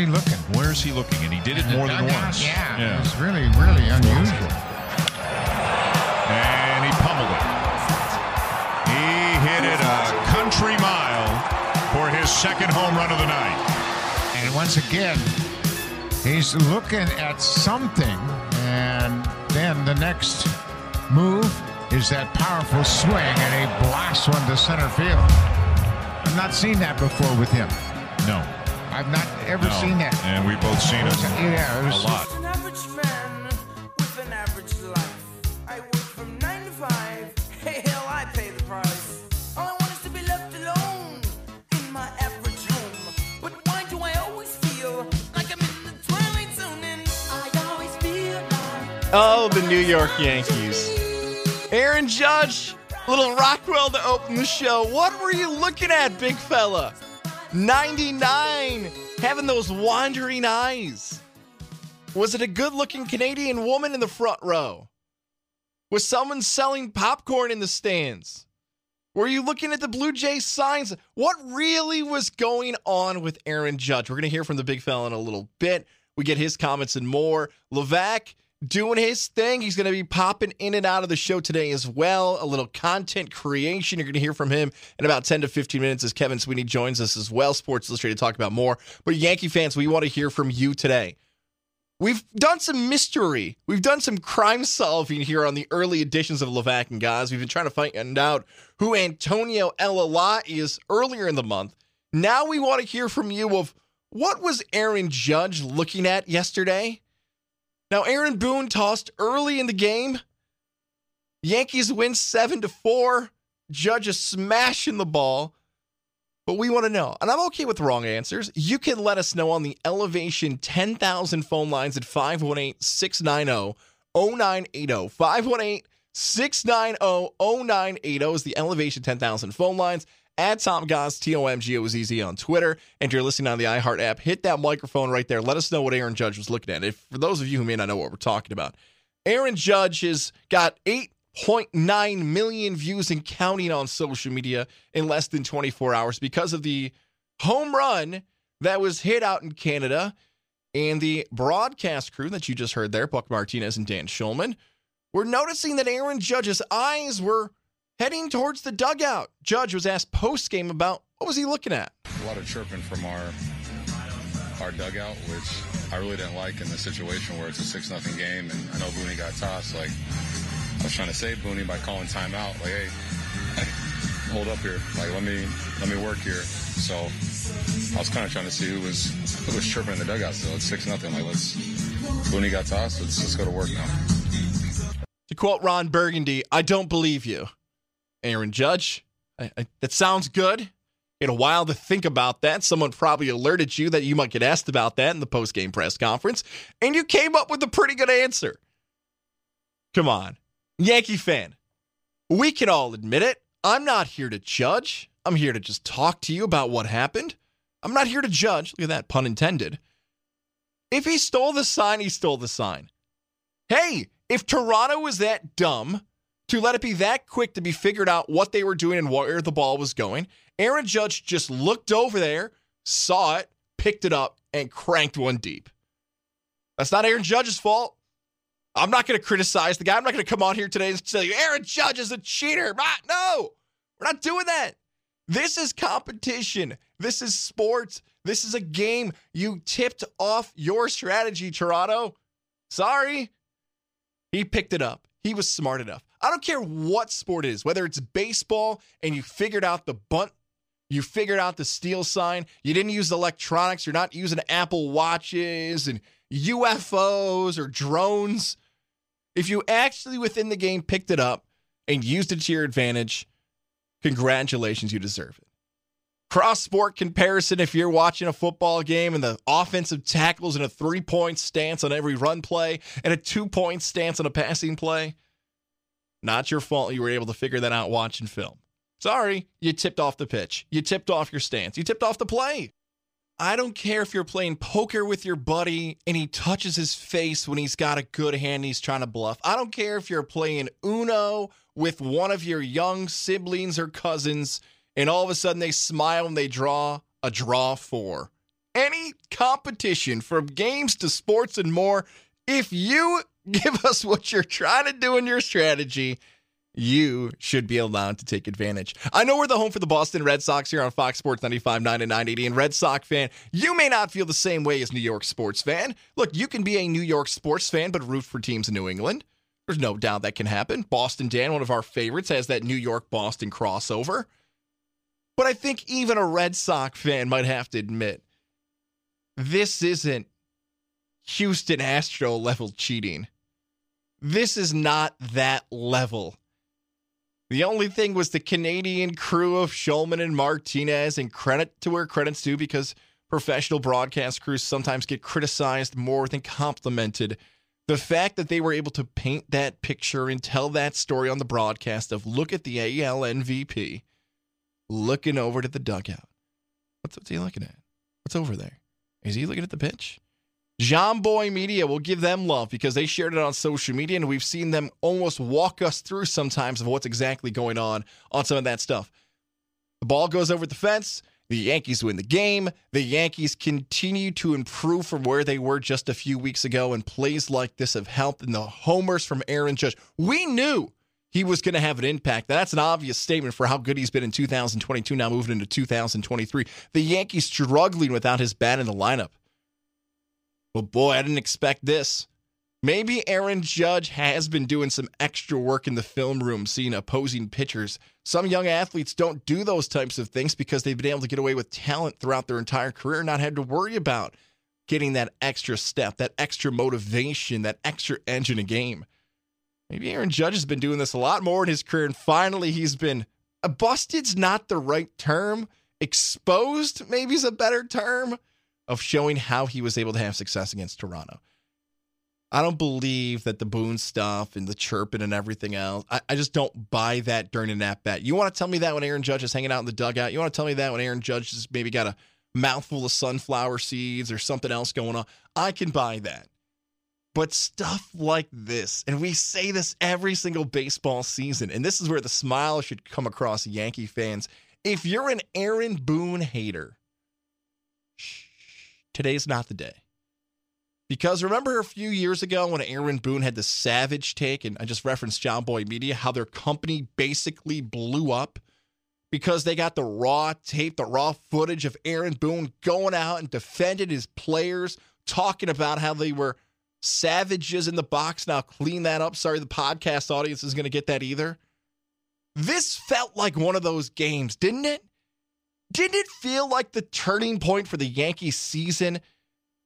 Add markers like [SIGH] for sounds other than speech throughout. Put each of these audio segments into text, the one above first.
he looking? Where is he looking? And he did it more than once. Yeah, it was really, really unusual. And he pummeled it. He hit it a country mile for his second home run of the night. And once again, he's looking at something, and then the next move is that powerful swing, and he blasts one to center field. I've not seen that before with him. No. I've not ever no. seen that. And we've both seen it Yeah, it a lot. An average man with an average life. I work from nine to five. Hey, hell, I pay the price. All I want is to be left alone in my average home. But why do I always feel like I'm in the twilight zone? And I always feel like Oh, the New York Yankees. Aaron Judge, little Rockwell to open the show. What were you looking at, big fella? 99, having those wandering eyes. Was it a good looking Canadian woman in the front row? Was someone selling popcorn in the stands? Were you looking at the Blue Jays signs? What really was going on with Aaron Judge? We're going to hear from the big fella in a little bit. We get his comments and more. Levack doing his thing. He's going to be popping in and out of the show today as well. A little content creation. You're going to hear from him in about 10 to 15 minutes as Kevin Sweeney joins us as well. Sports Illustrated to talk about more. But Yankee fans, we want to hear from you today. We've done some mystery. We've done some crime solving here on the early editions of Levack and Goz. We've been trying to find out who Antonio Elala is earlier in the month. Now we want to hear from you of what was Aaron Judge looking at yesterday? Now Aaron Boone tossed early in the game. Yankees win 7 to 4. Judge is smashing the ball. But we want to know, and I'm okay with wrong answers. You can let us know on the Elevation 10,000 phone lines at 518 690 0980. 518 690 0980 is the Elevation 10,000 phone lines. At Tom Goss, T O M G O is easy on Twitter. And if you're listening on the iHeart app, hit that microphone right there. Let us know what Aaron Judge was looking at. If for those of you who may not know what we're talking about, Aaron Judge has got 8.9 million views and counting on social media in less than 24 hours because of the home run that was hit out in Canada. And the broadcast crew that you just heard there, Buck Martinez and Dan Shulman, were noticing that Aaron Judge's eyes were heading towards the dugout. Judge was asked post game about what was he looking at. a lot of chirping from our our dugout, which I really didn't like in the situation where it's a six nothing game, and I know Booney got tossed. Like I was trying to save Booney by calling timeout. Like, hey, [LAUGHS] hold up here. Like let me let me work here. So I was kind of trying to see who was who was chirping in the dugout. Still, it's six nothing. Like let's Booney got tossed. Let's let's go to work now. To quote Ron Burgundy, I don't believe you. Aaron Judge, I, I, that sounds good. Had a while to think about that. Someone probably alerted you that you might get asked about that in the post game press conference, and you came up with a pretty good answer. Come on, Yankee fan. We can all admit it. I'm not here to judge. I'm here to just talk to you about what happened. I'm not here to judge. Look at that, pun intended. If he stole the sign, he stole the sign. Hey, if Toronto was that dumb to let it be that quick to be figured out what they were doing and where the ball was going, Aaron Judge just looked over there, saw it, picked it up, and cranked one deep. That's not Aaron Judge's fault. I'm not going to criticize the guy. I'm not going to come on here today and tell you Aaron Judge is a cheater. No, we're not doing that. This is competition. This is sports. This is a game. You tipped off your strategy, Toronto. Sorry. He picked it up. He was smart enough. I don't care what sport it is, whether it's baseball and you figured out the bunt, you figured out the steal sign, you didn't use electronics, you're not using Apple Watches and UFOs or drones. If you actually within the game picked it up and used it to your advantage, congratulations, you deserve it. Cross sport comparison if you're watching a football game and the offensive tackles in a three point stance on every run play and a two point stance on a passing play, not your fault you were able to figure that out watching film. Sorry, you tipped off the pitch. You tipped off your stance. You tipped off the play. I don't care if you're playing poker with your buddy and he touches his face when he's got a good hand and he's trying to bluff. I don't care if you're playing Uno with one of your young siblings or cousins and all of a sudden they smile and they draw a draw four. any competition from games to sports and more, if you [LAUGHS] give us what you're trying to do in your strategy, you should be allowed to take advantage. I know we're the home for the Boston Red Sox here on Fox Sports 95.9 and 980. And Red Sox fan, you may not feel the same way as New York sports fan. Look, you can be a New York sports fan, but root for teams in New England. There's no doubt that can happen. Boston Dan, one of our favorites, has that New York Boston crossover. But I think even a Red Sox fan might have to admit this isn't Houston Astro level cheating. This is not that level. The only thing was the Canadian crew of Shulman and Martinez, and credit to where credit's due because professional broadcast crews sometimes get criticized more than complimented. The fact that they were able to paint that picture and tell that story on the broadcast of look at the AL MVP looking over to the dugout. What's, what's he looking at? What's over there? Is he looking at the pitch? Jomboy Media will give them love because they shared it on social media and we've seen them almost walk us through sometimes of what's exactly going on on some of that stuff. The ball goes over the fence. The Yankees win the game. The Yankees continue to improve from where they were just a few weeks ago, and plays like this have helped. And the homers from Aaron Judge, we knew he was going to have an impact. That's an obvious statement for how good he's been in 2022, now moving into 2023. The Yankees struggling without his bat in the lineup. But boy, I didn't expect this. Maybe Aaron Judge has been doing some extra work in the film room, seeing opposing pitchers. Some young athletes don't do those types of things because they've been able to get away with talent throughout their entire career, not had to worry about getting that extra step, that extra motivation, that extra edge in a game. Maybe Aaron Judge has been doing this a lot more in his career, and finally he's been busted's not the right term. Exposed, maybe is a better term of showing how he was able to have success against Toronto. I don't believe that the Boone stuff and the chirping and everything else. I, I just don't buy that during an at bat. You want to tell me that when Aaron Judge is hanging out in the dugout? You want to tell me that when Aaron Judge has maybe got a mouthful of sunflower seeds or something else going on? I can buy that. But stuff like this, and we say this every single baseball season, and this is where the smile should come across Yankee fans. If you're an Aaron Boone hater, shh, today's not the day. Because remember a few years ago when Aaron Boone had the savage take, and I just referenced Jomboy Media, how their company basically blew up because they got the raw tape, the raw footage of Aaron Boone going out and defending his players, talking about how they were savages in the box. Now clean that up. Sorry, the podcast audience is going to get that either. This felt like one of those games, didn't it? Didn't it feel like the turning point for the Yankees season?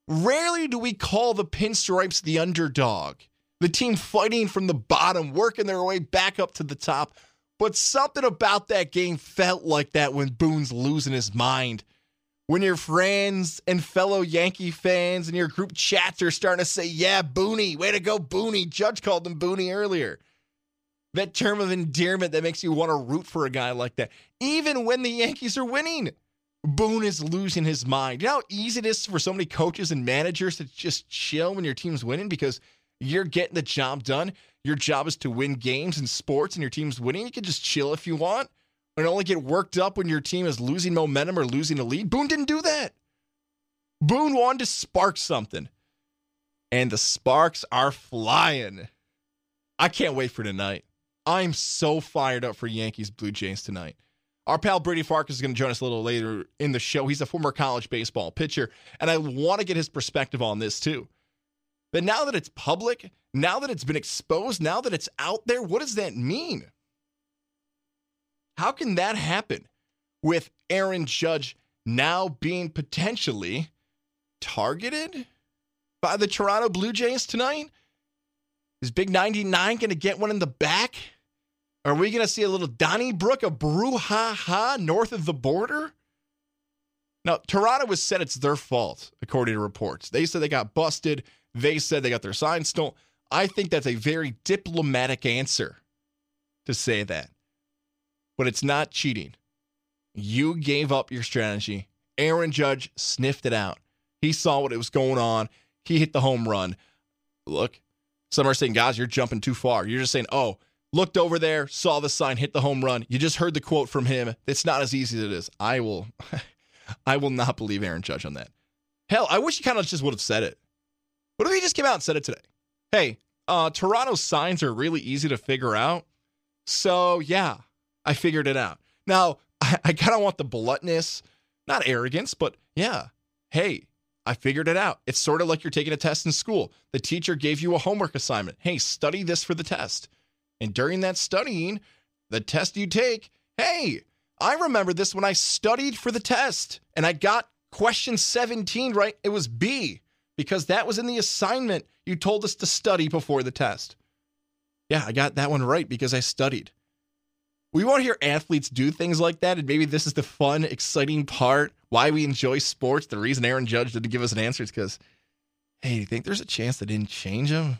Rarely do we call the pinstripes the underdog, the team fighting from the bottom, working their way back up to the top. But something about that game felt like that when Boone's losing his mind. When your friends and fellow Yankee fans and your group chats are starting to say, Yeah, Booney, way to go, Booney. Judge called him Booney earlier. That term of endearment that makes you want to root for a guy like that, even when the Yankees are winning. Boone is losing his mind. You know how easy it is for so many coaches and managers to just chill when your team's winning because you're getting the job done. Your job is to win games in sports and your team's winning. You can just chill if you want and only get worked up when your team is losing momentum or losing a lead. Boone didn't do that. Boone wanted to spark something. And the sparks are flying. I can't wait for tonight. I'm so fired up for Yankees Blue Jays tonight. Our pal Brady Farkas is going to join us a little later in the show. He's a former college baseball pitcher, and I want to get his perspective on this too. But now that it's public, now that it's been exposed, now that it's out there, what does that mean? How can that happen with Aaron Judge now being potentially targeted by the Toronto Blue Jays tonight? Is Big 99 going to get one in the back? Are we going to see a little Donnybrook, a brouhaha north of the border? Now, Toronto has said it's their fault, according to reports. They said they got busted. They said they got their signs stolen. I think that's a very diplomatic answer to say that. But it's not cheating. You gave up your strategy. Aaron Judge sniffed it out. He saw what it was going on. He hit the home run. Look, some are saying, guys, you're jumping too far. You're just saying, oh, looked over there, saw the sign, hit the home run. You just heard the quote from him. It's not as easy as it is. I will [LAUGHS] I will not believe Aaron Judge on that. Hell, I wish he kind of just would have said it. What if he just came out and said it today? Hey, uh, Toronto's signs are really easy to figure out. So, yeah, I figured it out. Now, [LAUGHS] I, I kind of want the bluntness, not arrogance, but yeah, hey, I figured it out. It's sort of like you're taking a test in school. The teacher gave you a homework assignment. Hey, study this for the test. And during that studying, the test you take, hey, I remember this when I studied for the test and I got question 17 right. It was B because that was in the assignment you told us to study before the test. Yeah, I got that one right because I studied. We want to hear athletes do things like that, and maybe this is the fun, exciting part why we enjoy sports. The reason Aaron Judge didn't give us an answer is because, hey, do you think there's a chance they didn't change him?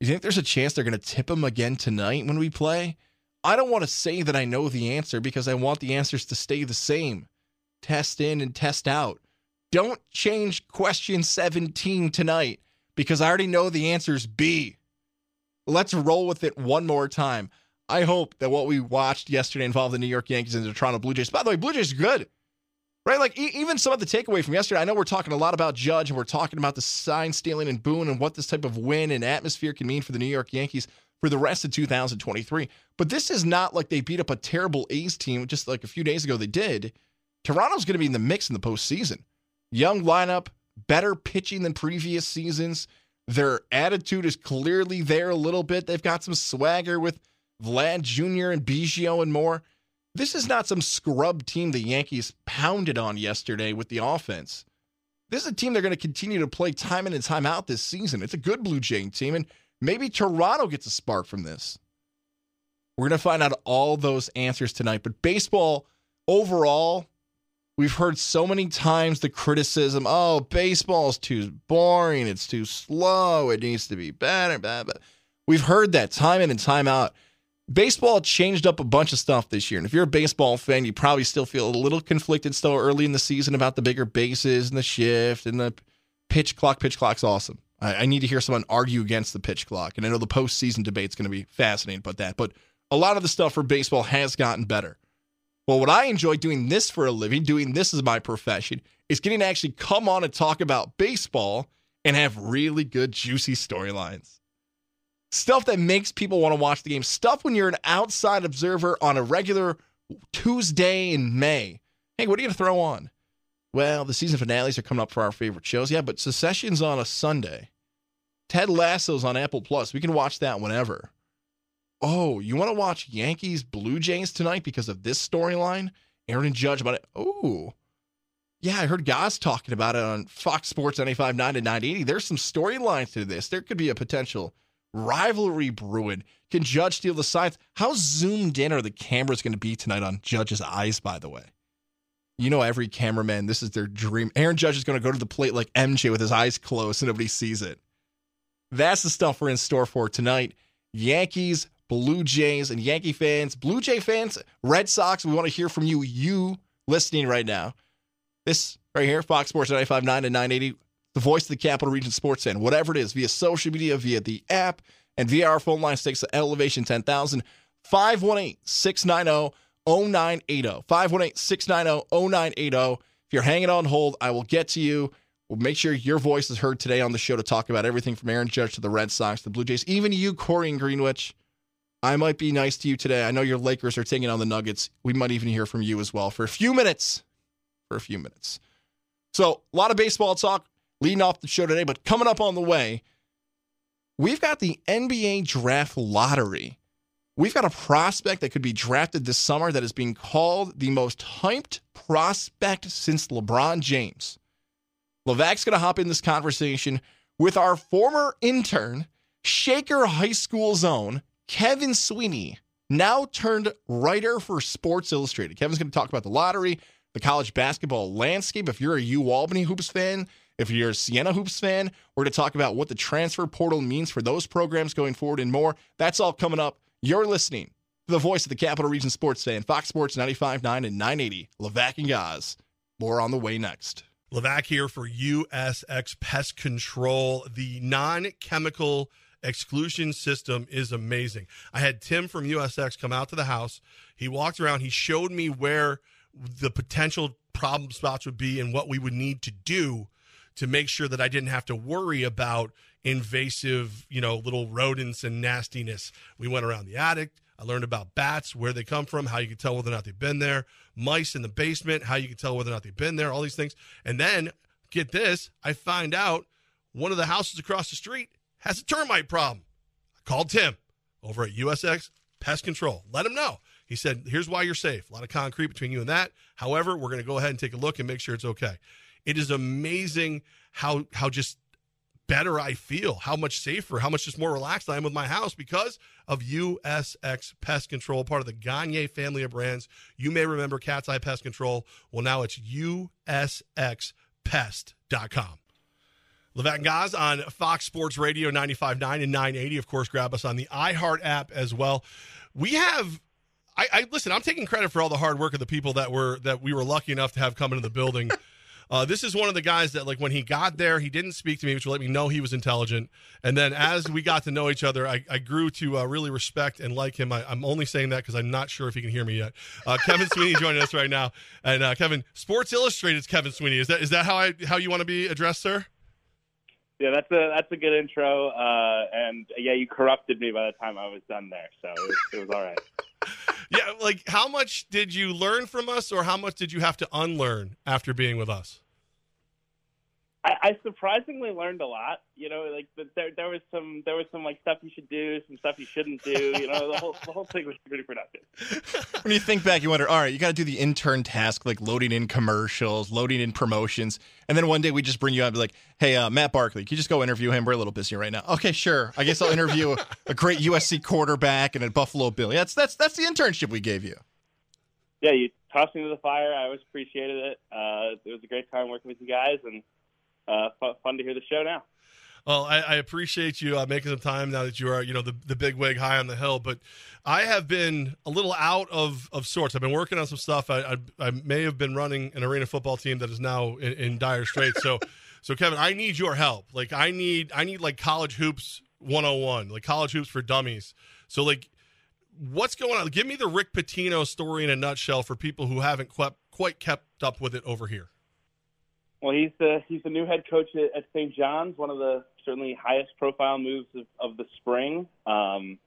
You think there's a chance they're going to tip him again tonight when we play? I don't want to say that I know the answer because I want the answers to stay the same. Test in and test out. Don't change question 17 tonight because I already know the answer is B. Let's roll with it one more time. I hope that what we watched yesterday involved the New York Yankees and the Toronto Blue Jays. By the way, Blue Jays good, right? Like e- even some of the takeaway from yesterday. I know we're talking a lot about Judge and we're talking about the sign stealing and Boone and what this type of win and atmosphere can mean for the New York Yankees for the rest of 2023. But this is not like they beat up a terrible A's team just like a few days ago. They did. Toronto's going to be in the mix in the postseason. Young lineup, better pitching than previous seasons. Their attitude is clearly there a little bit. They've got some swagger with Vlad Jr. and Biggio and more. This is not some scrub team the Yankees pounded on yesterday with the offense. This is a team they're going to continue to play time in and time out this season. It's a good Blue Jay team, and maybe Toronto gets a spark from this. We're going to find out all those answers tonight. But baseball overall, we've heard so many times the criticism oh, baseball's too boring, it's too slow, it needs to be better. Blah, blah. We've heard that time in and time out baseball changed up a bunch of stuff this year. And if you're a baseball fan, you probably still feel a little conflicted still early in the season about the bigger bases and the shift and the pitch clock. Pitch clock's awesome. I, I need to hear someone argue against the pitch clock. And I know the postseason debate's going to be fascinating about that. But a lot of the stuff for baseball has gotten better. Well, what I enjoy doing this for a living, doing this as my profession, is getting to actually come on and talk about baseball and have really good, juicy storylines stuff that makes people want to watch the game, stuff when you're an outside observer on a regular Tuesday in May. Hey, what are you going to throw on? Well, the season finales are coming up for our favorite shows. Yeah, but Succession's on a Sunday. Ted Lasso's on Apple Plus. We can watch that whenever. Oh, you want to watch Yankees Blue Jays tonight because of this storyline? Aaron Judge about it. Oh, yeah, I heard guys talking about it on Fox Sports 95.9 to 980. There's some storylines to this. There could be a potential rivalry brewing. Can Judge steal the signs? How zoomed in are the cameras going to be tonight on Judge's eyes, by the way? You know, every cameraman, this is their dream. Aaron Judge is going to go to the plate like MJ with his eyes closed and nobody sees it. That's the stuff we're in store for tonight. Yankees, Blue Jays, and Yankee fans, Blue Jay fans, Red Sox. We want to hear from you, you listening right now. This right here, Fox Sports 959 and 980 the voice of the Capital Region Sports Fan, whatever it is, via social media, via the app, and via our phone line stakes at Elevation 10,000, 518 690 0980. 518 690 0980. If you're hanging on hold, I will get to you. We'll make sure your voice is heard today on the show to talk about everything from Aaron Judge to the Red Sox, the Blue Jays, even you, Corey and Greenwich. I might be nice to you today. I know your Lakers are taking on the Nuggets. We might even hear from you as well for a few minutes. For a few minutes. So, a lot of baseball talk leading off the show today. But coming up on the way, we've got the NBA draft lottery. We've got a prospect that could be drafted this summer that is being called the most hyped prospect since LeBron James. Levack's going to hop in this conversation with our former intern, Shaker High School Zone, Kevin Sweeney, now turned writer for Sports Illustrated. Kevin's going to talk about the lottery, the college basketball landscape. If you're a U Albany Hoops fan, if you're a Siena Hoops fan, we're to talk about what the transfer portal means for those programs going forward and more. That's all coming up. You're listening to the voice of the Capital Region sports fan, Fox Sports 95.9 and 980, Levack and Goz. More on the way next. Levack here for USX Pest Control. The non chemical exclusion system is amazing. I had Tim from USX come out to the house. He walked around, he showed me where the potential problem spots would be and what we would need to do to make sure that I didn't have to worry about invasive, you know, little rodents and nastiness. We went around the attic. I learned about bats, where they come from, how you can tell whether or not they've been there, mice in the basement, how you can tell whether or not they've been there, all these things. And then, get this, I find out one of the houses across the street has a termite problem. I called Tim over at USX Pest Control. Let him know. He said, here's why you're safe. A lot of concrete between you and that. However, we're going to go ahead and take a look and make sure it's okay. It is amazing how how just better I feel, how much safer, how much just more relaxed I am with my house because of USX Pest Control, part of the Gagne family of brands. You may remember Cat's Eye Pest Control. Well, now it's USXPest.com. Levack and Goz on Fox Sports Radio 95.9 and 980. Of course, grab us on the iHeart app as well. We have I, I, listen. I'm taking credit for all the hard work of the people that were that we were lucky enough to have come into the building. [LAUGHS] Uh, this is one of the guys that, like, when he got there, he didn't speak to me, which let me know he was intelligent. And then as we got to know each other, I, I grew to uh, really respect and like him. I, am only saying that because I'm not sure if he can hear me yet. Uh, Kevin [LAUGHS] Sweeney joining us right now, and uh, Kevin, Sports Illustrated's Kevin Sweeney. Is that is that how I how you want to be addressed, sir? Yeah, that's a that's a good intro. Uh, and yeah, you corrupted me by the time I was done there, so it was, it was all right. Yeah, like how much did you learn from us, or how much did you have to unlearn after being with us? I, I surprisingly learned a lot. You know, like there there was some there was some like stuff you should do, some stuff you shouldn't do. You know, the whole the whole thing was pretty productive. [LAUGHS] when you think back, you wonder, all right, you got to do the intern task, like loading in commercials, loading in promotions, and then one day we just bring you out and be like, hey, uh, Matt Barkley, can you just go interview him? We're a little busy right now. Okay, sure. I guess I'll interview a, a great USC quarterback and a Buffalo Bill. Yeah, that's that's that's the internship we gave you. Yeah, you tossed me to the fire. I always appreciated it. Uh, it was a great time working with you guys and uh, fun to hear the show now. Well, I, I appreciate you uh, making some time now that you are, you know, the, the big wig high on the hill. But I have been a little out of, of sorts. I've been working on some stuff. I, I, I may have been running an arena football team that is now in, in dire straits. So, [LAUGHS] so Kevin, I need your help. Like, I need I need like college hoops 101, like college hoops for dummies. So, like, what's going on? Give me the Rick Pitino story in a nutshell for people who haven't quite quite kept up with it over here. Well, he's the he's the new head coach at, at St. John's, one of the certainly highest profile moves of, of the spring. Um,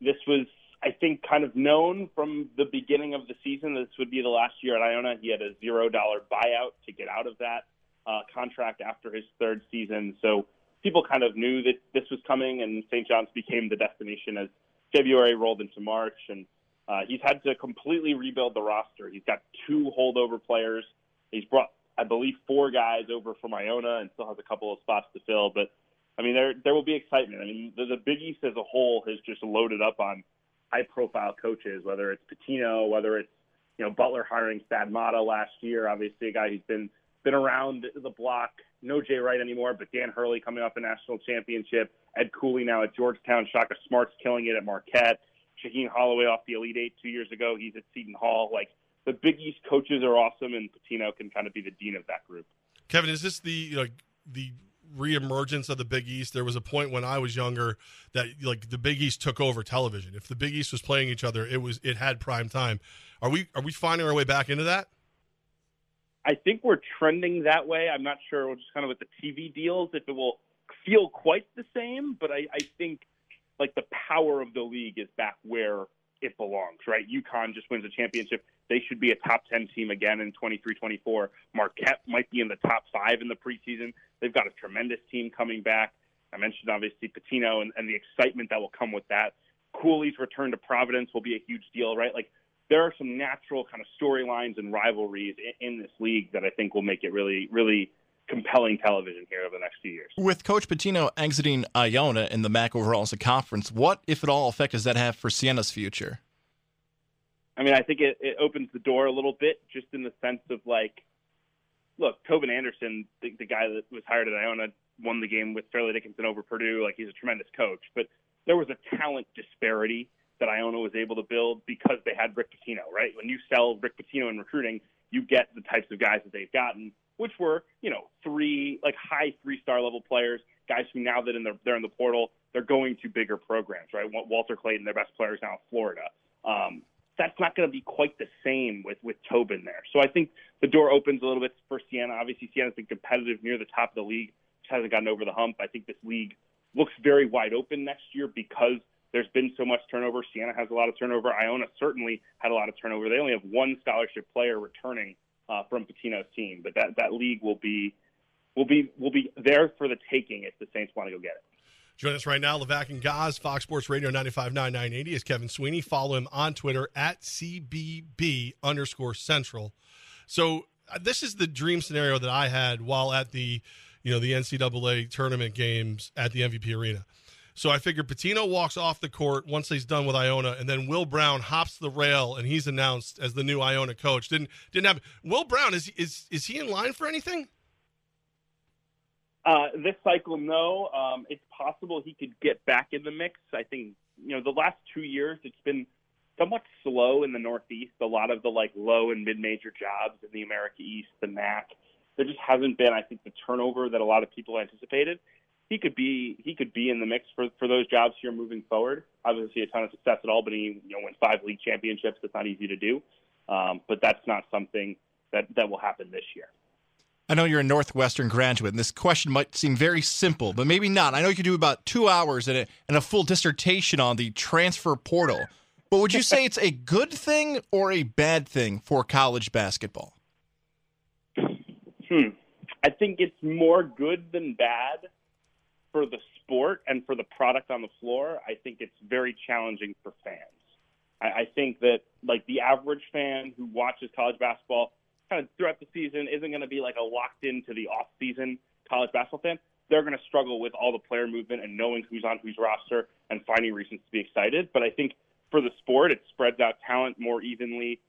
this was, I think, kind of known from the beginning of the season. This would be the last year at Iona. He had a zero dollar buyout to get out of that uh, contract after his third season. So people kind of knew that this was coming, and St. John's became the destination as February rolled into March. And uh, he's had to completely rebuild the roster. He's got two holdover players. He's brought I believe, four guys over from Iona and still has a couple of spots to fill. But I mean, there there will be excitement. I mean, the, the Big East as a whole has just loaded up on high-profile coaches, whether it's Pitino, whether it's you know Butler hiring Thad Matta last year, obviously a guy who's been been around the block. No Jay Wright anymore, but Dan Hurley coming off a national championship. Ed Cooley now at Georgetown. Shaka Smart's killing it at Marquette. Shaheen Holloway off the Elite Eight two years ago. He's at Seton Hall. Like the Big East coaches are awesome, and Pitino can kind of be the dean of that group. Kevin, is this the like the reemergence of the Big East? There was a point when I was younger that like the Big East took over television. If the Big East was playing each other, it was it had prime time. Are we are we finding our way back into that? I think we're trending that way. I'm not sure, just kind of with the TV deals, if it will feel quite the same. But I, I think like the power of the league is back where it belongs, right? UConn just wins a championship. They should be a top 10 team again in 23 24. Marquette might be in the top five in the preseason. They've got a tremendous team coming back. I mentioned obviously Pitino and, and the excitement that will come with that. Cooley's return to Providence will be a huge deal, right? Like there are some natural kind of storylines and rivalries in, in this league that I think will make it really, really compelling television here over the next few years. With Coach Pitino exiting Iona in the MAAC overall as a conference, what, if at all, effect does that have for Siena's future? I mean, I think it, it opens the door a little bit, just in the sense of like, look, Tobin Anderson, the, the guy that was hired at Iona, won the game with Fairleigh Dickinson over Purdue. Like, he's a tremendous coach, but there was a talent disparity that Iona was able to build because they had Rick Pitino, right? When you sell Rick Pitino in recruiting, you get the types of guys that they've gotten, which were, you know, three like high three star level players, guys who now that in the, they're in the portal, they're going to bigger programs, right? Walter Clayton, their best players now in Florida. Um, that's not going to be quite the same with with Tobin there. So I think the door opens a little bit for Siena. Obviously, Siena's been competitive near the top of the league, just hasn't gotten over the hump. I think this league looks very wide open next year because there's been so much turnover. Siena has a lot of turnover. Iona certainly had a lot of turnover. They only have one scholarship player returning uh, from Pitino's team, but that that league will be will be will be there for the taking if the Saints want to go get it. Join us right now, Levack and Goz, Fox Sports Radio 95.9 980 is Kevin Sweeney. Follow him on Twitter at CBB underscore central. So uh, this is the dream scenario that I had while at the, you know, the NCAA tournament games at the MVP arena. So I figured Pitino walks off the court once he's done with Iona, and then Will Brown hops the rail and he's announced as the new Iona coach. Didn't didn't have Will Brown is is is he in line for anything? Uh, this cycle, no. Um, it's possible he could get back in the mix. I think you know the last two years it's been somewhat slow in the Northeast. A lot of the like low and mid-major jobs in the America East, the MAAC, there just hasn't been, I think, the turnover that a lot of people anticipated. He could be he could be in the mix for for those jobs here moving forward. Obviously, a ton of success at Albany. You know, win five league championships. That's not easy to do, um, but that's not something that that will happen this year. I know you're a Northwestern graduate, and this question might seem very simple, but maybe not. I know you could do about two hours and a, and a full dissertation on the transfer portal. But would you say it's a good thing or a bad thing for college basketball? Hmm. I think it's more good than bad for the sport and for the product on the floor. I think it's very challenging for fans. I, I think that, like, the average fan who watches college basketball kind of throughout the season isn't going to be like a locked into the off season college basketball fan. They're going to struggle with all the player movement and knowing who's on whose roster and finding reasons to be excited. But I think for the sport, it spreads out talent more evenly.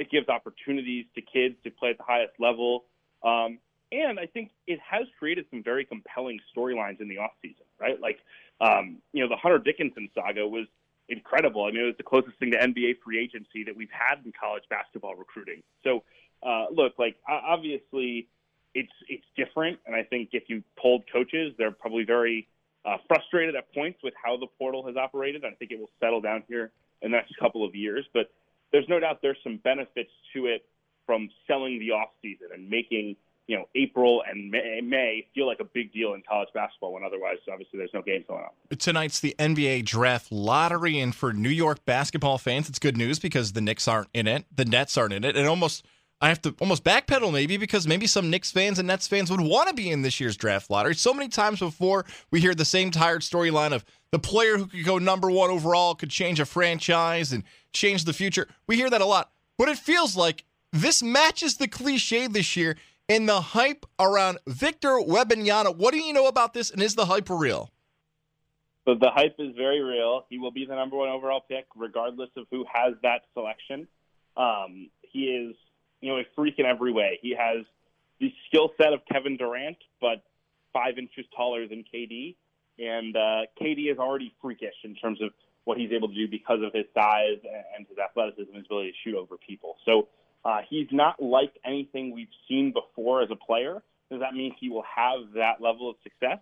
It gives opportunities to kids to play at the highest level. Um, and I think it has created some very compelling storylines in the off season, right? Like, um, you know, the Hunter Dickinson saga was incredible. I mean, it was the closest thing to NBA free agency that we've had in college basketball recruiting. So uh, look, like obviously it's it's different, and I think if you polled coaches, they're probably very uh, frustrated at points with how the portal has operated. I think it will settle down here in the next couple of years, but there's no doubt there's some benefits to it from selling the off season and making you know April and May, May feel like a big deal in college basketball when otherwise obviously there's no games going on. Tonight's the NBA draft lottery, and for New York basketball fans, it's good news because the Knicks aren't in it, the Nets aren't in it, and almost I have to almost backpedal maybe because maybe some Knicks fans and Nets fans would want to be in this year's draft lottery. So many times before we hear the same tired storyline of the player who could go number one overall could change a franchise and change the future. We hear that a lot, but it feels like this matches the cliche this year in the hype around Victor Wembanyama. What do you know about this, and is the hype real? So the hype is very real. He will be the number one overall pick, regardless of who has that selection. Um, he is you know, a freak in every way. He has the skill set of Kevin Durant, but five inches taller than KD. And uh, KD is already freakish in terms of what he's able to do because of his size and his athleticism and his ability to shoot over people. So uh, he's not like anything we've seen before as a player. Does that mean he will have that level of success?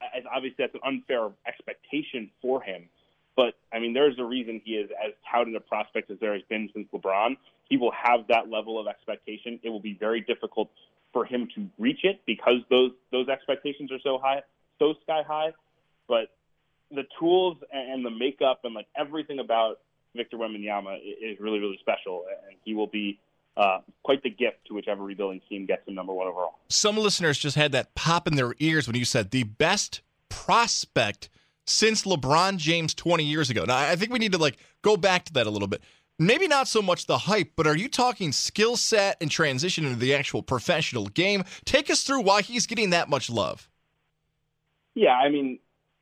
As obviously, that's an unfair expectation for him. But I mean, there's a reason he is as touted a prospect as there has been since LeBron. He will have that level of expectation. It will be very difficult for him to reach it because those those expectations are so high, so sky high. But the tools and the makeup and like everything about Victor Wembanyama is really really special, and he will be uh, quite the gift to whichever rebuilding team gets him number one overall. Some listeners just had that pop in their ears when you said the best prospect since LeBron James 20 years ago. Now, I think we need to like go back to that a little bit. Maybe not so much the hype, but are you talking skill set and transition into the actual professional game? Take us through why he's getting that much love. Yeah, I mean,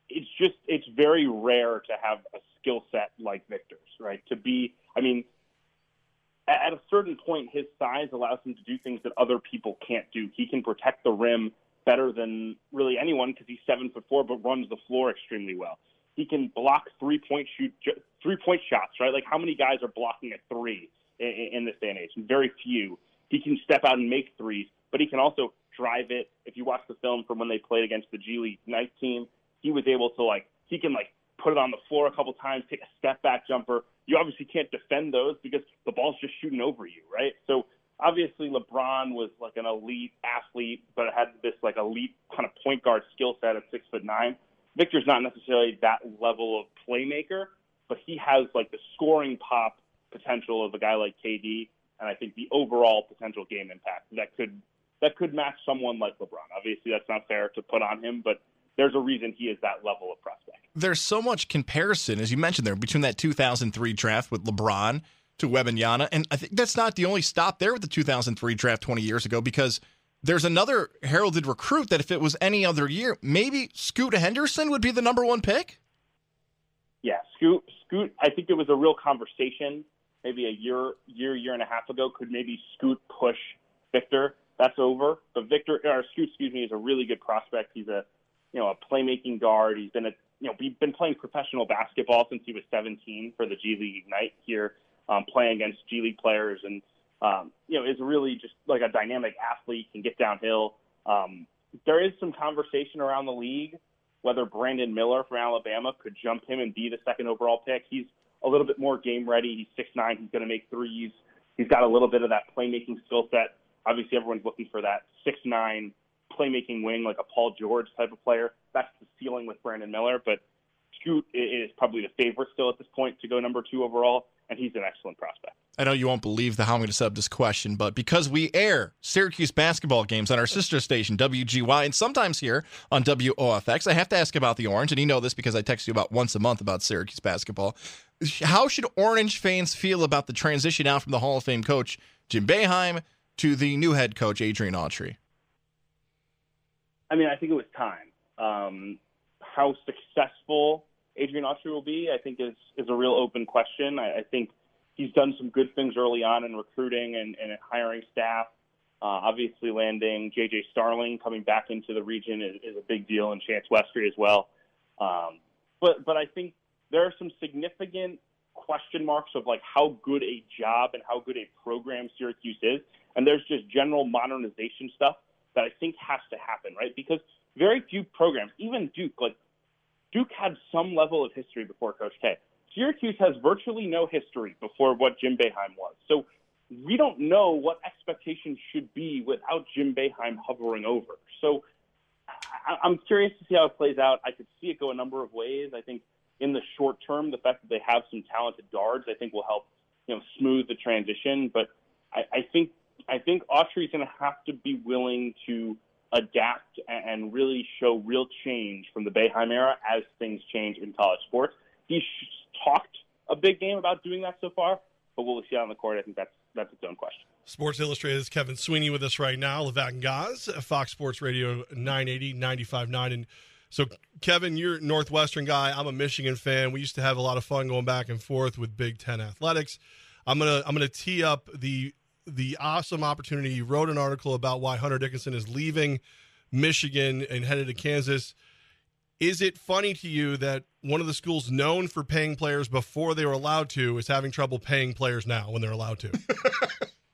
it's just it's very rare to have a skill set like Victor's, right? To be, I mean, at a certain point, his size allows him to do things that other people can't do. He can protect the rim better than really anyone because he's seven foot four, but runs the floor extremely well. He can block three point shoot three point shots, right? Like how many guys are blocking a three in, in this day and age? Very few. He can step out and make threes, but he can also drive it. If you watch the film from when they played against the G League Ignite team, he was able to like he can like put it on the floor a couple times, take a step back jumper. You obviously can't defend those because the ball's just shooting over you, right? So obviously LeBron was like an elite athlete, but had this like elite kind of point guard skill set at six foot nine. Victor's not necessarily that level of playmaker, but he has like the scoring pop potential of a guy like KD, and I think the overall potential game impact that could that could match someone like LeBron. Obviously, that's not fair to put on him, but there's a reason he is that level of prospect. There's so much comparison, as you mentioned there, between that 2003 draft with LeBron to Wembanyama, and I think that's not the only stop there with the 2003 draft 20 years ago because there's another heralded recruit that if it was any other year, maybe Scoot Henderson would be the number one pick. Yeah, Scoot. Scoot. I think it was a real conversation maybe a year, year, year and a half ago. Could maybe Scoot push Victor? That's over. But Victor, or Scoot, excuse me, is a really good prospect. He's a you know, a playmaking guard. He's been a you know, he's been playing professional basketball since he was 17 for the G League Ignite here, um, playing against G League players, and um, you know, is really just like a dynamic athlete. Can get downhill. Um, there is some conversation around the league whether Brandon Miller from Alabama could jump him and be the second overall pick. He's a little bit more game ready. He's six nine. He's going to make threes. He's got a little bit of that playmaking skill set. Obviously, everyone's looking for that six nine playmaking wing, like a Paul George type of player. That's the ceiling with Brandon Miller, but Scoot is probably the favorite still at this point to go number two overall, and he's an excellent prospect. I know you won't believe the how I'm going to set up this question, but because we air Syracuse basketball games on our sister station, WGY, and sometimes here on WOFX, I have to ask about the Orange, and you know this because I text you about once a month about Syracuse basketball. How should Orange fans feel about the transition out from the Hall of Fame coach, Jim Boeheim, to the new head coach, Adrian Autry? I mean, I think it was time. Um, how successful Adrian Autry will be, I think, is is a real open question. I, I think he's done some good things early on in recruiting and, and hiring staff. Uh, obviously, landing J.J. Starling coming back into the region is, is a big deal, and Chance Westry as well. Um, but but I think there are some significant question marks of like how good a job and how good a program Syracuse is, and there's just general modernization stuff that I think has to happen, right? Because very few programs, even Duke, like Duke had some level of history before Coach K. Syracuse has virtually no history before what Jim Boeheim was. So we don't know what expectations should be without Jim Boeheim hovering over. So I'm curious to see how it plays out. I could see it go a number of ways. I think in the short term, the fact that they have some talented guards, I think will help, you know, smooth the transition. But I, I think I think Autry's going to have to be willing to adapt and really show real change from the Boeheim era as things change in college sports. He's talked a big game about doing that so far, but will we see on the court? I think that's that's its own question. Sports Illustrated's Kevin Sweeney with us right now, Levack and Goz, Fox Sports Radio 980, 95.9. And so, Kevin, you're Northwestern guy. I'm a Michigan fan. We used to have a lot of fun going back and forth with Big Ten athletics. I'm gonna I'm gonna tee up the the awesome opportunity. You wrote an article about why Hunter Dickinson is leaving Michigan and headed to Kansas. Is it funny to you that one of the schools known for paying players before they were allowed to is having trouble paying players now when they're allowed to? [LAUGHS]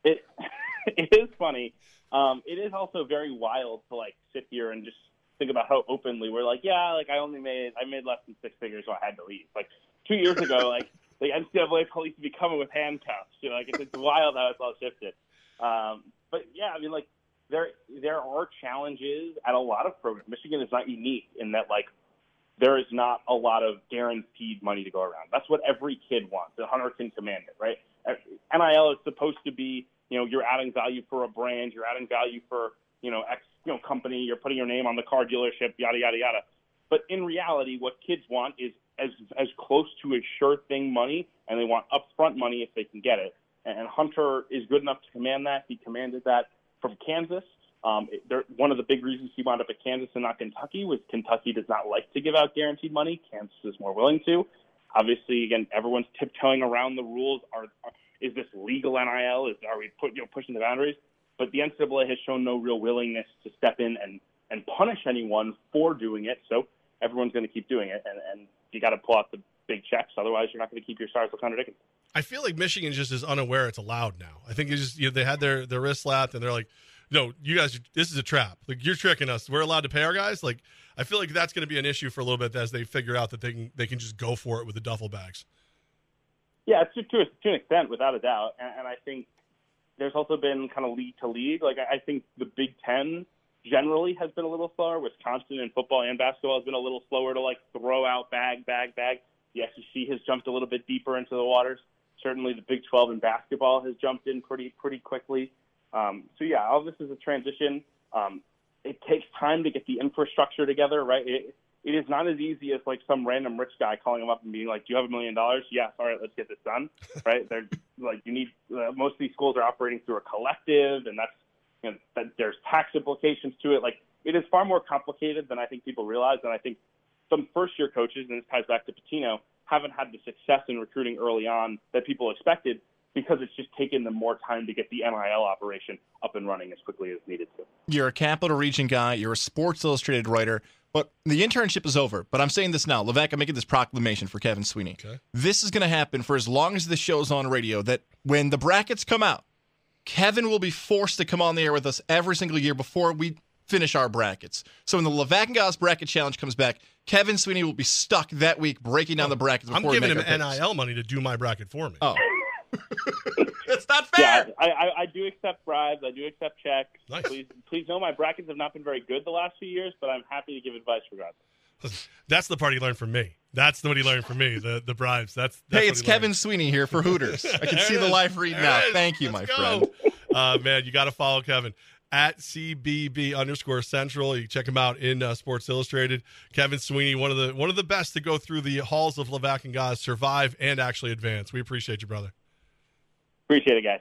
it [LAUGHS] it is funny. Um, it is also very wild to like sit here and just think about how openly we're like, yeah, like I only made I made less than six figures, so I had to leave. Like two years ago, like the NCAA police to be coming with handcuffs. You know, like it's, it's wild how it's all shifted. Um, but yeah, I mean, like there there are challenges at a lot of programs. Michigan is not unique in that like there is not a lot of guaranteed money to go around. That's what every kid wants. The hunter can command it, right? NIL is supposed to be, you know, you're adding value for a brand, you're adding value for, you know, X, you know, company, you're putting your name on the car dealership, yada yada yada. But in reality, what kids want is as as close to a sure thing money, and they want upfront money if they can get it. And Hunter is good enough to command that. He commanded that from Kansas. Um, one of the big reasons he wound up at Kansas and not Kentucky was Kentucky does not like to give out guaranteed money. Kansas is more willing to. Obviously, again, everyone's tiptoeing around the rules. Are, are is this legal NIL? Is are we put, you know, pushing the boundaries? But the NCAA has shown no real willingness to step in and and punish anyone for doing it. So everyone's going to keep doing it, and, and you got to pull out the big checks. Otherwise, you're not going to keep your stars with Hunter I feel like Michigan just is unaware it's allowed now. I think it's just you know, they had their their wrist slapped and they're like, no, you guys, this is a trap. Like you're tricking us. We're allowed to pay our guys. Like I feel like that's going to be an issue for a little bit as they figure out that they can they can just go for it with the duffel bags. Yeah, to, to, to an extent, without a doubt. And, and I think there's also been kind of league to league. Like I, I think the Big Ten generally has been a little slower. Wisconsin in football and basketball has been a little slower to like throw out bag, bag, bag. The SEC has jumped a little bit deeper into the waters. Certainly, the Big 12 in basketball has jumped in pretty pretty quickly. Um, so yeah, all this is a transition. Um, it takes time to get the infrastructure together, right? It, it is not as easy as like some random rich guy calling him up and being like, "Do you have a million dollars?" Yes. All right, let's get this done. Right? They're like, you need. Uh, most of these schools are operating through a collective, and that's you know, that there's tax implications to it. Like, it is far more complicated than I think people realize. And I think some first year coaches, and this ties back to Pitino, haven't had the success in recruiting early on that people expected because it's just taken them more time to get the NIL operation up and running as quickly as needed to. You're a Capital Region guy. You're a Sports Illustrated writer. But the internship is over. But I'm saying this now. Levack, I'm making this proclamation for Kevin Sweeney. Okay. This is going to happen for as long as the show's on radio. That when the brackets come out, Kevin will be forced to come on the air with us every single year before we finish our brackets. So when the Levack and Goz bracket challenge comes back, Kevin Sweeney will be stuck that week breaking down the oh, brackets. I'm before we giving him make our picks. NIL money to do my bracket for me. Oh, [LAUGHS] that's not Yeah, fair. I, I, I do accept bribes. I do accept checks. Nice. Please, please know my brackets have not been very good the last few years, but I'm happy to give advice regardless. That's the part he learned from me. That's the what he learned from me. The the bribes. That's, that's Hey, it's he learned. Kevin Sweeney here for Hooters. I can [LAUGHS] see it the is. live read There now. Thank you, Let's my go. friend. Uh, man, you got to follow Kevin at CBB underscore Central. You check him out in uh, Sports Illustrated. Kevin Sweeney, one of the one of the best to go through the halls of Levack and Goz, survive and actually advance. We appreciate you, brother. Appreciate it, guys.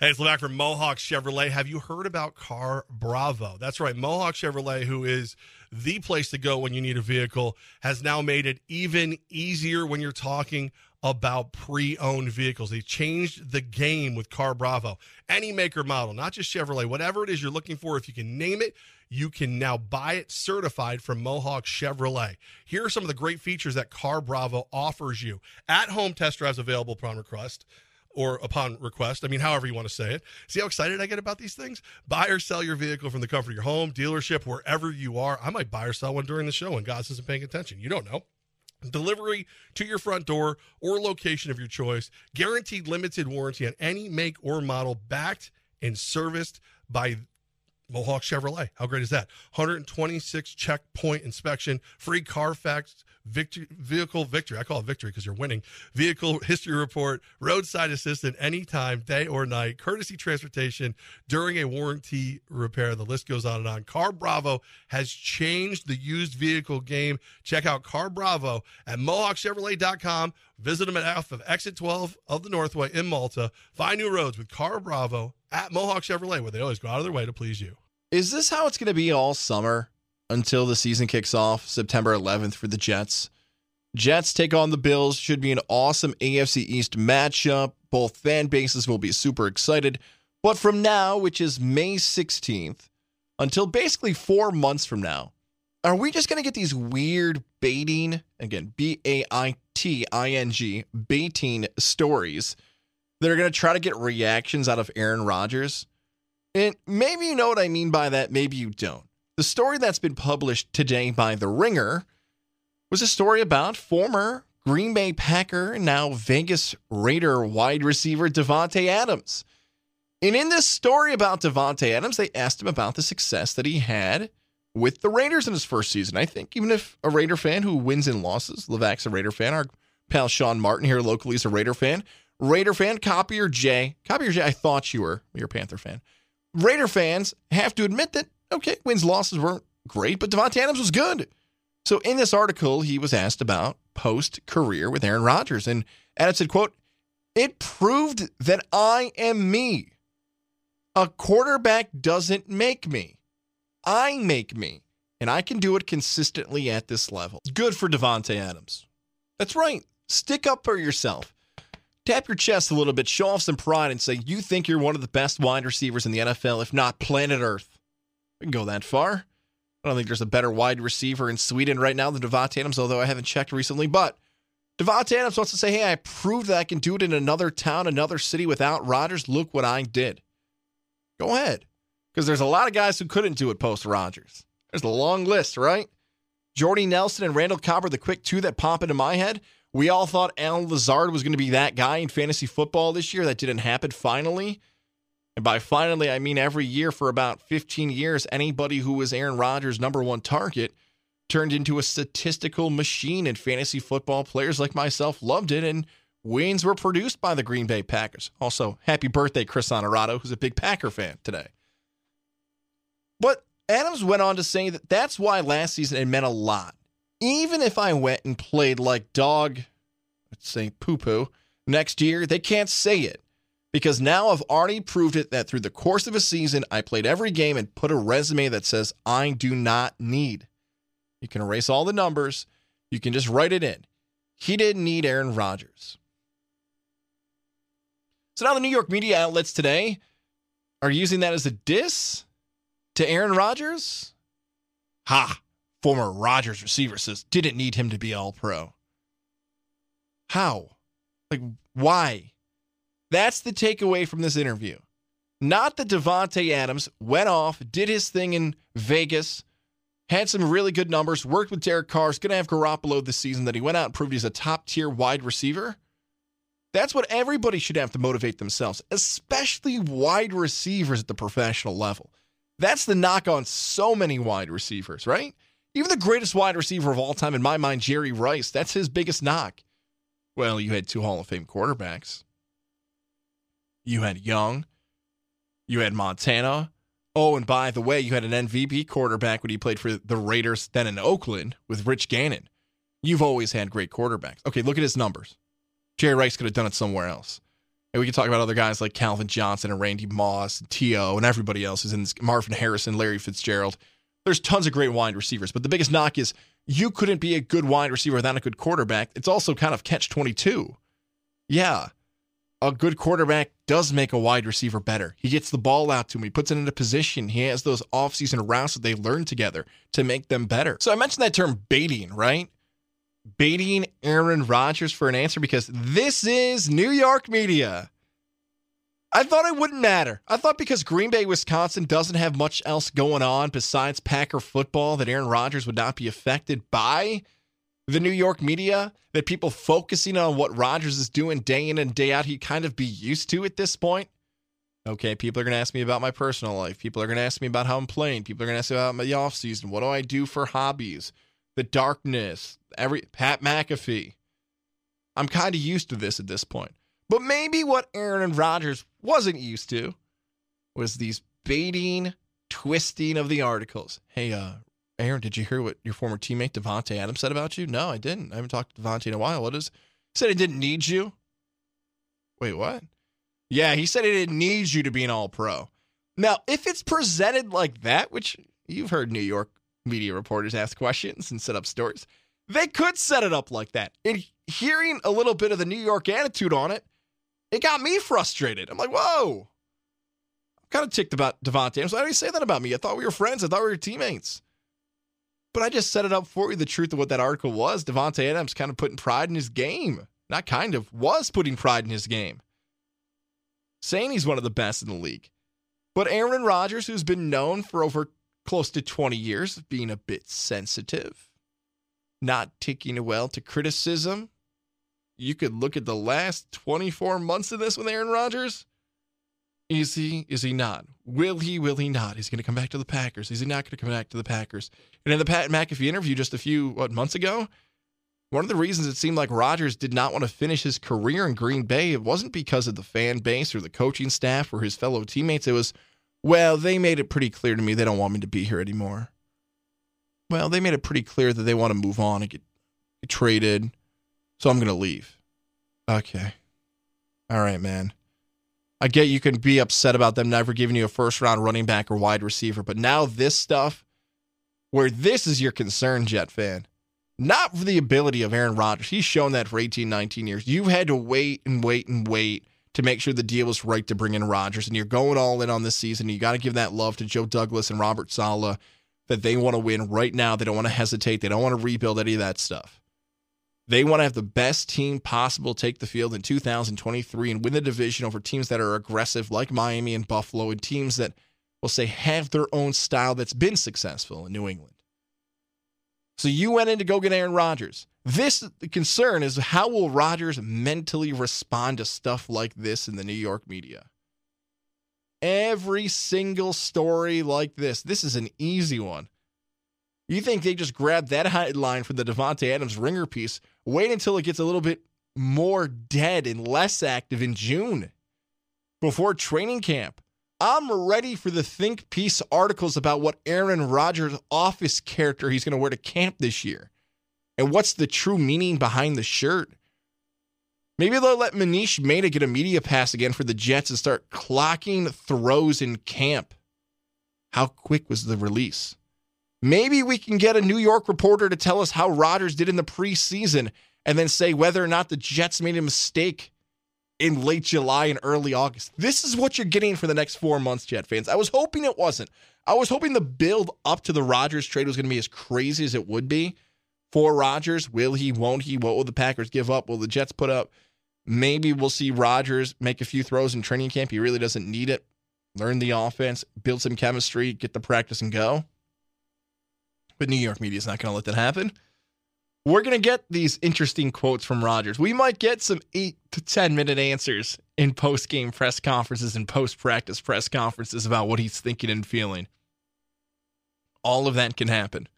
Hey, it's Levack from Mohawk Chevrolet. Have you heard about Car Bravo? That's right. Mohawk Chevrolet, who is the place to go when you need a vehicle, has now made it even easier when you're talking about pre owned vehicles. They changed the game with Car Bravo. Any maker model, not just Chevrolet, whatever it is you're looking for, if you can name it, you can now buy it certified from Mohawk Chevrolet. Here are some of the great features that Car Bravo offers you at home test drives available upon request or upon request. I mean, however you want to say it. See how excited I get about these things? Buy or sell your vehicle from the comfort of your home, dealership, wherever you are. I might buy or sell one during the show and God isn't paying attention. You don't know. Delivery to your front door or location of your choice. Guaranteed limited warranty on any make or model backed and serviced by Mohawk Chevrolet. How great is that? 126 checkpoint inspection, free Carfax victory, vehicle victory. I call it victory because you're winning. Vehicle history report, roadside assistant anytime, day or night, courtesy transportation during a warranty repair. The list goes on and on. Car Bravo has changed the used vehicle game. Check out Car Bravo at MohawkChevrolet.com. Visit them at off of exit 12 of the Northway in Malta. Find new roads with Car Bravo at Mohawk Chevrolet, where they always go out of their way to please you. Is this how it's going to be all summer until the season kicks off September 11th for the Jets? Jets take on the Bills. Should be an awesome AFC East matchup. Both fan bases will be super excited. But from now, which is May 16th, until basically four months from now, are we just going to get these weird baiting, again, B A I T I N G, baiting stories that are going to try to get reactions out of Aaron Rodgers? And maybe you know what I mean by that, maybe you don't. The story that's been published today by The Ringer was a story about former Green Bay Packer now Vegas Raider wide receiver Davante Adams. And in this story about Davante Adams, they asked him about the success that he had with the Raiders in his first season. I think even if a Raider fan who wins and losses, Levack's a Raider fan, our pal Sean Martin here locally is a Raider fan. Raider fan, Copier J. Copier J, I thought you were. You're a Panther fan. Raider fans have to admit that, okay, wins, losses weren't great, but Davante Adams was good. So in this article, he was asked about post career with Aaron Rodgers. And Adams said, quote, it proved that I am me. A quarterback doesn't make me. I make me. And I can do it consistently at this level. Good for Davante Adams. That's right. Stick up for yourself. Tap your chest a little bit, show off some pride, and say you think you're one of the best wide receivers in the NFL, if not planet Earth. Go that far. I don't think there's a better wide receiver in Sweden right now than Davante Adams, although I haven't checked recently. But Davante Adams wants to say, hey, I proved that I can do it in another town, another city without Rodgers. Look what I did. Go ahead. because there's a lot of guys who couldn't do it post Rodgers. There's a long list, right? Jordy Nelson and Randall Cobb are the quick two that pop into my head. We all thought Allen Lazard was going to be that guy in fantasy football this year. That didn't happen finally. And by finally, I mean every year for about 15 years, anybody who was Aaron Rodgers' number one target turned into a statistical machine in fantasy football. Players like myself loved it, and wins were produced by the Green Bay Packers. Also, happy birthday, Chris Honorado, who's a big Packer fan today. But Adams went on to say that that's why last season it meant a lot. Even if I went and played like dog, let's say poo poo, next year, they can't say it because now I've already proved it that through the course of a season, I played every game and put a resume that says I do not need. You can erase all the numbers, you can just write it in. He didn't need Aaron Rodgers. So now the New York media outlets today are using that as a diss to Aaron Rodgers? Ha! Former Rodgers receiver says didn't need him to be all pro. How? Like, why? That's the takeaway from this interview. Not that Davante Adams went off, did his thing in Vegas, had some really good numbers, worked with Derek Carr, is going to have Garoppolo this season, that he went out and proved he's a top tier wide receiver. That's what everybody should have to motivate themselves, especially wide receivers at the professional level. That's the knock on so many wide receivers, right? Even the greatest wide receiver of all time, in my mind, Jerry Rice, that's his biggest knock. Well, you had two Hall of Fame quarterbacks. You had Young. You had Montana. Oh, and by the way, you had an MVP quarterback when he played for the Raiders, then in Oakland with Rich Gannon. You've always had great quarterbacks. Okay, look at his numbers. Jerry Rice could have done it somewhere else. And we can talk about other guys like Calvin Johnson and Randy Moss, and T.O., and everybody else who's in this, Marvin Harrison, Larry Fitzgerald. There's tons of great wide receivers, but the biggest knock is you couldn't be a good wide receiver without a good quarterback. It's also kind of catch 22. Yeah, a good quarterback does make a wide receiver better. He gets the ball out to him, he puts it in a position, he has those offseason routes that they learn together to make them better. So I mentioned that term baiting, right? Baiting Aaron Rodgers for an answer because this is New York media. I thought it wouldn't matter. I thought because Green Bay, Wisconsin doesn't have much else going on besides Packer football that Aaron Rodgers would not be affected by the New York media, that people focusing on what Rodgers is doing day in and day out, he'd kind of be used to at this point. Okay, people are going to ask me about my personal life. People are going to ask me about how I'm playing. People are going to ask me about my off season. What do I do for hobbies? The darkness, every Pat McAfee. I'm kind of used to this at this point. But maybe what Aaron and Rodgers wasn't used to was these baiting, twisting of the articles. Hey, uh, Aaron, did you hear what your former teammate Davante Adams said about you? No, I didn't. I haven't talked to Davante in a while. What is? He said he didn't need you. Wait, what? Yeah, he said he didn't need you to be an All Pro. Now, if it's presented like that, which you've heard New York media reporters ask questions and set up stories, they could set it up like that. And hearing a little bit of the New York attitude on it, it got me frustrated. I'm like, whoa. I'm kind of ticked about Davante. Adams. Why do you say that about me? I thought we were friends. I thought we were teammates. But I just set it up for you. The truth of what that article was Davante Adams kind of putting pride in his game. Not kind of, was putting pride in his game. Saying he's one of the best in the league. But Aaron Rodgers, who's been known for over close to 20 years of being a bit sensitive, not taking well to criticism, you could look at the last 24 months of this with Aaron Rodgers. Is he? Is he not? Will he? Will he not? Is he going to come back to the Packers? Is he not going to come back to the Packers? And in the Pat McAfee interview just a few what months ago, one of the reasons it seemed like Rodgers did not want to finish his career in Green Bay, it wasn't because of the fan base or the coaching staff or his fellow teammates. It was, well, they made it pretty clear to me they don't want me to be here anymore. Well, they made it pretty clear that they want to move on and get, get traded, so I'm going to leave. Okay. All right, man. I get you can be upset about them never giving you a first round running back or wide receiver, but now this stuff, where this is your concern, Jet fan, not for the ability of Aaron Rodgers. He's shown that for 18, 19 years. You've had to wait and wait and wait to make sure the deal was right to bring in Rodgers, and you're going all in on this season. You got to give that love to Joe Douglas and Robert Saleh that they want to win right now. They don't want to hesitate. They don't want to rebuild any of that stuff. They want to have the best team possible take the field in 2023 and win the division over teams that are aggressive like Miami and Buffalo and teams that, we'll say, have their own style that's been successful in New England. So you went in to go get Aaron Rodgers. This concern is how will Rodgers mentally respond to stuff like this in the New York media? Every single story like this, this is an easy one. You think they just grabbed that headline from the Davante Adams ringer piece, wait until it gets a little bit more dead and less active in June before training camp. I'm ready for the think piece articles about what Aaron Rodgers' office character he's going to wear to camp this year. And what's the true meaning behind the shirt? Maybe they'll let Manish Mehta get a media pass again for the Jets and start clocking throws in camp. How quick was the release? Maybe we can get a New York reporter to tell us how Rodgers did in the preseason and then say whether or not the Jets made a mistake in late July and early August. This is what you're getting for the next four months, Jet fans. I was hoping it wasn't. I was hoping the build up to the Rodgers trade was going to be as crazy as it would be for Rodgers. Will he? Won't he? What will the Packers give up? Will the Jets put up? Maybe we'll see Rodgers make a few throws in training camp. He really doesn't need it. Learn the offense, build some chemistry, get the practice, and go. But New York media is not going to let that happen. We're going to get these interesting quotes from Rodgers. We might get some eight to 10 minute answers in post game press conferences and post practice press conferences about what he's thinking and feeling. All of that can happen.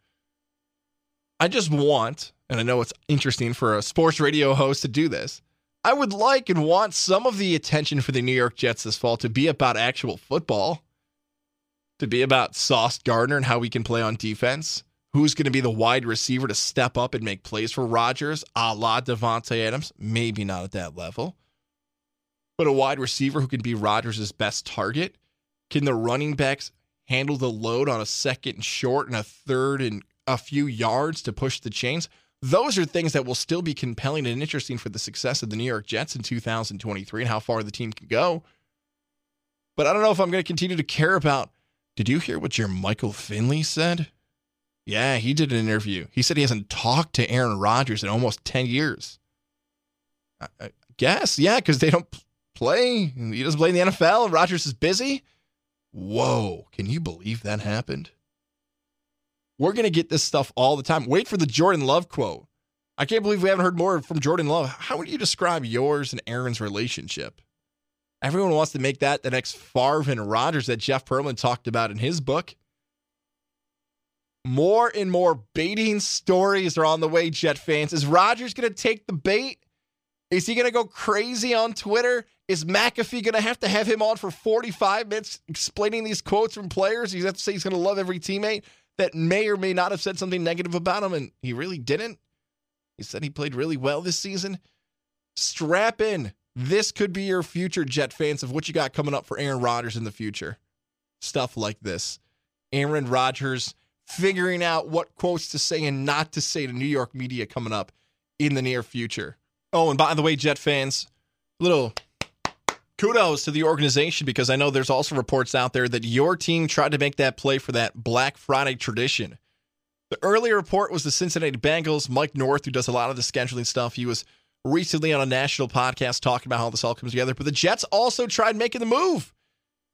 I just want, and I know it's interesting for a sports radio host to do this, I would like and want some of the attention for the New York Jets this fall to be about actual football, to be about Sauce Gardner and how we can play on defense Who's going to be the wide receiver to step up and make plays for Rodgers, a la Davante Adams? Maybe not at that level. But a wide receiver who can be Rodgers' best target? Can the running backs handle the load on a second and short and a third and a few yards to push the chains? Those are things that will still be compelling and interesting for the success of the New York Jets in 2023 and how far the team can go. But I don't know if I'm going to continue to care about. Did you hear what your Michael Finley said? Yeah, he did an interview. He said he hasn't talked to Aaron Rodgers in almost 10 years. I, guess, yeah, because they don't play. He doesn't play in the NFL, Rodgers is busy. Whoa, can you believe that happened? We're going to get this stuff all the time. Wait for the Jordan Love quote. I can't believe we haven't heard more from Jordan Love. How would you describe yours and Aaron's relationship? Everyone wants to make that the next Favre and Rodgers that Jeff Pearlman talked about in his book. More and more baiting stories are on the way, Jet fans. Is Rodgers going to take the bait? Is he going to go crazy on Twitter? Is McAfee going to have to have him on for 45 minutes explaining these quotes from players? He's have to say he's going to love every teammate that may or may not have said something negative about him, and he really didn't. He said he played really well this season. Strap in. This could be your future, Jet fans, of what you got coming up for Aaron Rodgers in the future. Stuff like this. Aaron Rodgers figuring out what quotes to say and not to say to New York media coming up in the near future. Oh, and by the way, Jet fans, little kudos to the organization because I know there's also reports out there that your team tried to make that play for that Black Friday tradition. The earlier report was the Cincinnati Bengals. Mike North, who does a lot of the scheduling stuff, he was recently on a national podcast talking about how this all comes together. But the Jets also tried making the move.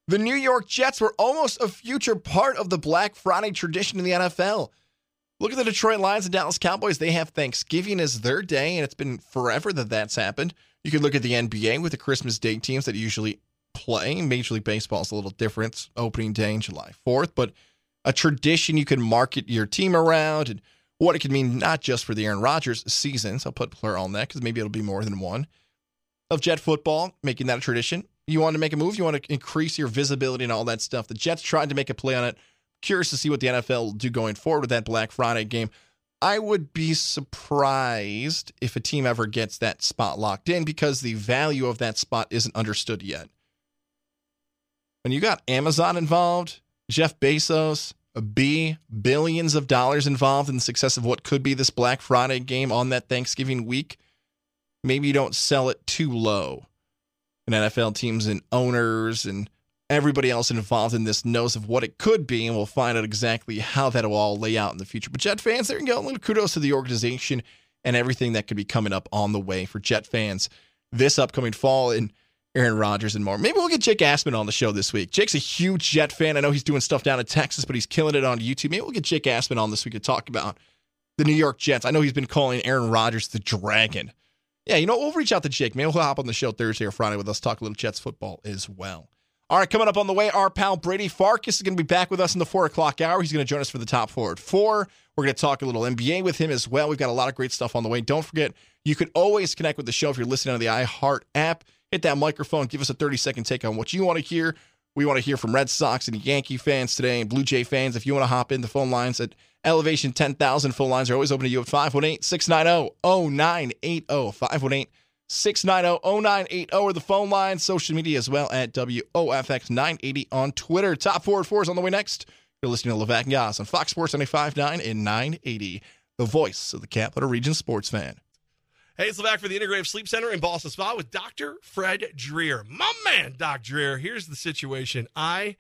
The New York Jets were almost a future part of the Black Friday tradition in the NFL. Look at the Detroit Lions and Dallas Cowboys. They have Thanksgiving as their day, and it's been forever that that's happened. You could look at the NBA with the Christmas Day teams that usually play. Major League Baseball is a little different, opening day in July 4th, but a tradition you can market your team around and what it could mean not just for the Aaron Rodgers seasons. I'll put plural on that because maybe it'll be more than one of Jet football, making that a tradition. You want to make a move, you want to increase your visibility and all that stuff. The Jets tried to make a play on it. Curious to see what the NFL will do going forward with that Black Friday game. I would be surprised if a team ever gets that spot locked in because the value of that spot isn't understood yet. When you got Amazon involved, Jeff Bezos, a B, billions of dollars involved in the success of what could be this Black Friday game on that Thanksgiving week, maybe you don't sell it too low. And NFL teams and owners and everybody else involved in this knows of what it could be, and we'll find out exactly how that will all lay out in the future. But Jet fans, there you go. A little kudos to the organization and everything that could be coming up on the way for Jet fans this upcoming fall. And Aaron Rodgers and more. Maybe we'll get Jake Asman on the show this week. Jake's a huge Jet fan. I know he's doing stuff down in Texas, but he's killing it on YouTube. Maybe we'll get Jake Asman on this week to talk about the New York Jets. I know he's been calling Aaron Rodgers the Dragon. Yeah, you know, we'll reach out to Jake. Maybe he'll hop on the show Thursday or Friday with us, talk a little Jets football as well. All right, coming up on the way, our pal Brady Farkas is going to be back with us in the four o'clock hour. He's going to join us for the top four at four. We're going to talk a little NBA with him as well. We've got a lot of great stuff on the way. Don't forget, you could always connect with the show if you're listening on the iHeart app. Hit that microphone, give us a 30 second take on what you want to hear. We want to hear from Red Sox and Yankee fans today and Blue Jay fans. If you want to hop in, the phone lines at Elevation 10,000 phone lines are always open to you at 518 690 0980. 518 690 0980 or the phone line, social media as well at WOFX 980 on Twitter. Top four at is on the way next. You're listening to Levack and Goz on Fox Sports 95.9 and 980, the voice of the Capital Region sports fan. Hey, it's Levack for the Integrative Sleep Center in Ballston Spa with Dr. Fred Dreer. My man, Doc Dreer. Here's the situation. I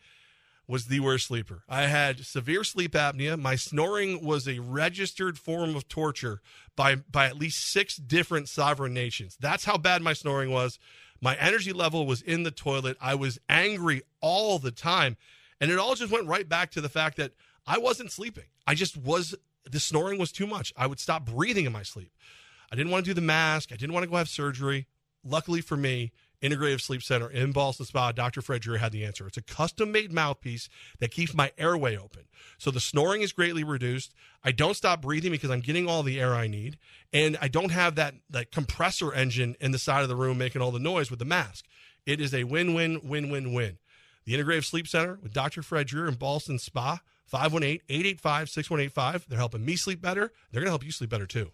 was the worst sleeper. I had severe sleep apnea. My snoring was a registered form of torture by by at least six different sovereign nations. That's how bad my snoring was. My energy level was in the toilet. I was angry all the time. And it all just went right back to the fact that I wasn't sleeping. I just was the snoring was too much. I would stop breathing in my sleep. I didn't want to do the mask. I didn't want to go have surgery. Luckily for me, Integrative Sleep Center in Ballston Spa, Dr. Fred Dreer had the answer. It's a custom made mouthpiece that keeps my airway open. So the snoring is greatly reduced. I don't stop breathing because I'm getting all the air I need. And I don't have that, that compressor engine in the side of the room making all the noise with the mask. It is a win win, win win win. The Integrative Sleep Center with Dr. Fred Dreer in Ballston Spa, 518 885 6185. They're helping me sleep better. They're going to help you sleep better too.